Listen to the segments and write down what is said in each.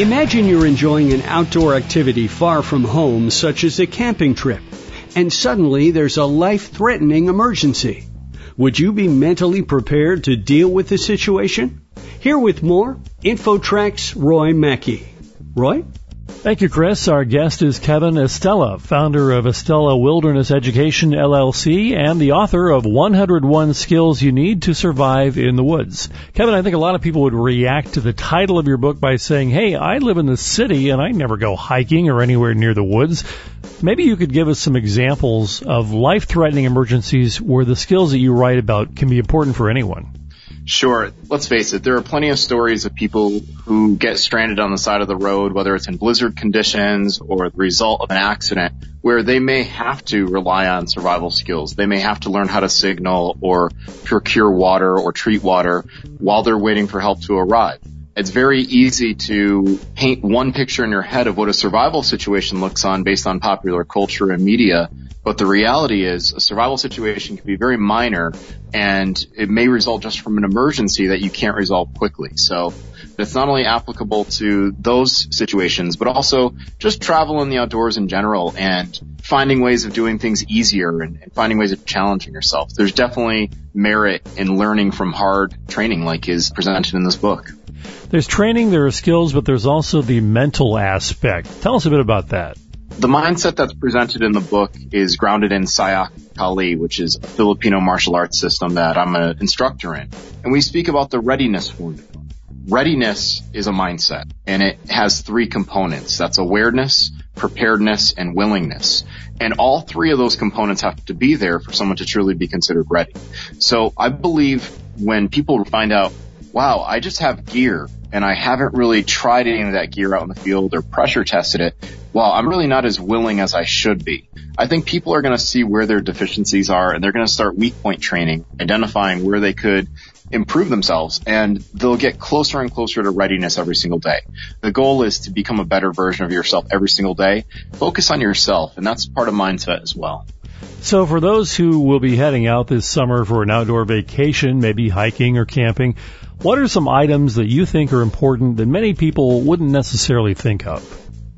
Imagine you're enjoying an outdoor activity far from home, such as a camping trip, and suddenly there's a life-threatening emergency. Would you be mentally prepared to deal with the situation? Here with more, InfoTrack's Roy Mackey. Roy? Thank you, Chris. Our guest is Kevin Estela, founder of Estela Wilderness Education LLC and the author of 101 Skills You Need to Survive in the Woods. Kevin, I think a lot of people would react to the title of your book by saying, Hey, I live in the city and I never go hiking or anywhere near the woods. Maybe you could give us some examples of life threatening emergencies where the skills that you write about can be important for anyone. Sure. Let's face it, there are plenty of stories of people who get stranded on the side of the road, whether it's in blizzard conditions or the result of an accident, where they may have to rely on survival skills. They may have to learn how to signal or procure water or treat water while they're waiting for help to arrive. It's very easy to paint one picture in your head of what a survival situation looks on based on popular culture and media but the reality is a survival situation can be very minor and it may result just from an emergency that you can't resolve quickly. So it's not only applicable to those situations, but also just travel in the outdoors in general and finding ways of doing things easier and, and finding ways of challenging yourself. There's definitely merit in learning from hard training like is presented in this book. There's training, there are skills, but there's also the mental aspect. Tell us a bit about that. The mindset that's presented in the book is grounded in Sayoc Kali, which is a Filipino martial arts system that I'm an instructor in. And we speak about the readiness formula. Readiness is a mindset and it has three components. That's awareness, preparedness, and willingness. And all three of those components have to be there for someone to truly be considered ready. So I believe when people find out, wow, I just have gear and I haven't really tried any of that gear out in the field or pressure tested it, well, I'm really not as willing as I should be. I think people are going to see where their deficiencies are and they're going to start weak point training, identifying where they could improve themselves and they'll get closer and closer to readiness every single day. The goal is to become a better version of yourself every single day. Focus on yourself and that's part of mindset as well. So for those who will be heading out this summer for an outdoor vacation, maybe hiking or camping, what are some items that you think are important that many people wouldn't necessarily think of?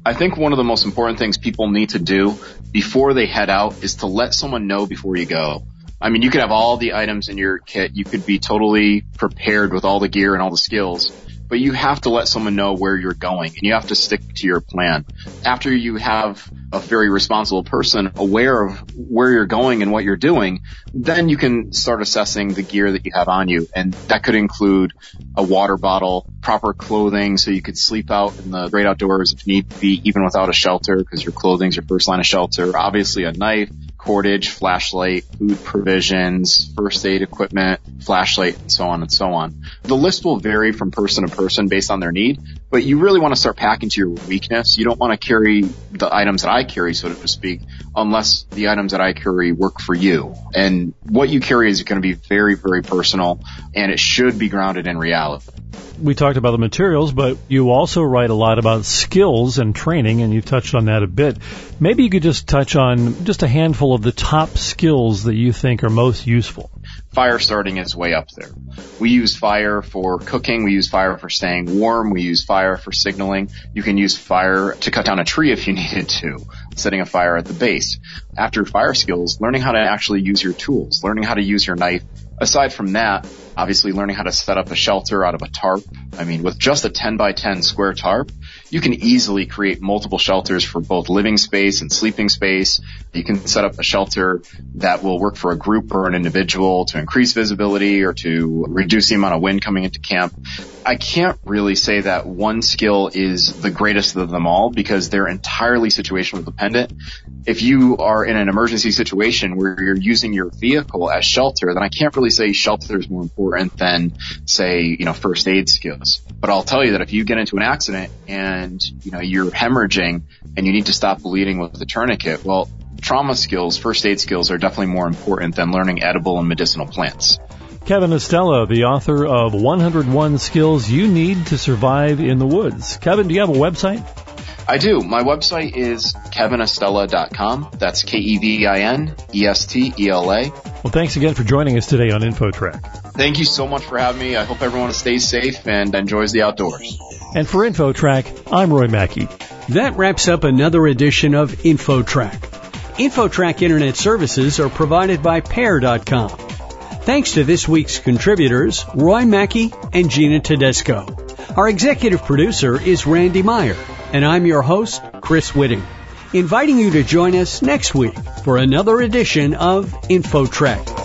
I think one of the most important things people need to do before they head out is to let someone know before you go. I mean, you could have all the items in your kit. You could be totally prepared with all the gear and all the skills but you have to let someone know where you're going and you have to stick to your plan. After you have a very responsible person aware of where you're going and what you're doing, then you can start assessing the gear that you have on you. And that could include a water bottle, proper clothing so you could sleep out in the great outdoors if need be, even without a shelter because your clothing's your first line of shelter. Obviously a knife, cordage, flashlight, food provisions, first aid equipment, flashlight, and so on and so on. The list will vary from person to person based on their need, but you really want to start packing to your weakness. You don't want to carry the items that I carry, so to speak, unless the items that I carry work for you. And what you carry is going to be very, very personal, and it should be grounded in reality we talked about the materials, but you also write a lot about skills and training, and you've touched on that a bit. Maybe you could just touch on just a handful of the top skills that you think are most useful. Fire starting is way up there. We use fire for cooking. We use fire for staying warm. We use fire for signaling. You can use fire to cut down a tree if you needed to, setting a fire at the base. After fire skills, learning how to actually use your tools, learning how to use your knife aside from that, obviously learning how to set up a shelter out of a tarp. I mean, with just a 10 by 10 square tarp, you can easily create multiple shelters for both living space and sleeping space. You can set up a shelter that will work for a group or an individual to increase visibility or to reduce the amount of wind coming into camp. I can't really say that one skill is the greatest of them all because they're entirely situational dependent. If you are in an emergency situation where you're using your vehicle as shelter, then I can't really say shelter is more important than say, you know, first aid skills. But I'll tell you that if you get into an accident and, you know, you're hemorrhaging and you need to stop bleeding with the tourniquet, well, trauma skills, first aid skills are definitely more important than learning edible and medicinal plants. Kevin Estela, the author of 101 Skills You Need to Survive in the Woods. Kevin, do you have a website? I do. My website is kevinestela.com. That's K-E-V-I-N-E-S-T-E-L-A. Well, thanks again for joining us today on InfoTrack. Thank you so much for having me. I hope everyone stays safe and enjoys the outdoors. And for InfoTrack, I'm Roy Mackey. That wraps up another edition of InfoTrack. InfoTrack Internet services are provided by Pair.com. Thanks to this week's contributors, Roy Mackey and Gina Tedesco. Our executive producer is Randy Meyer, and I'm your host, Chris Whitting, inviting you to join us next week for another edition of InfoTrack.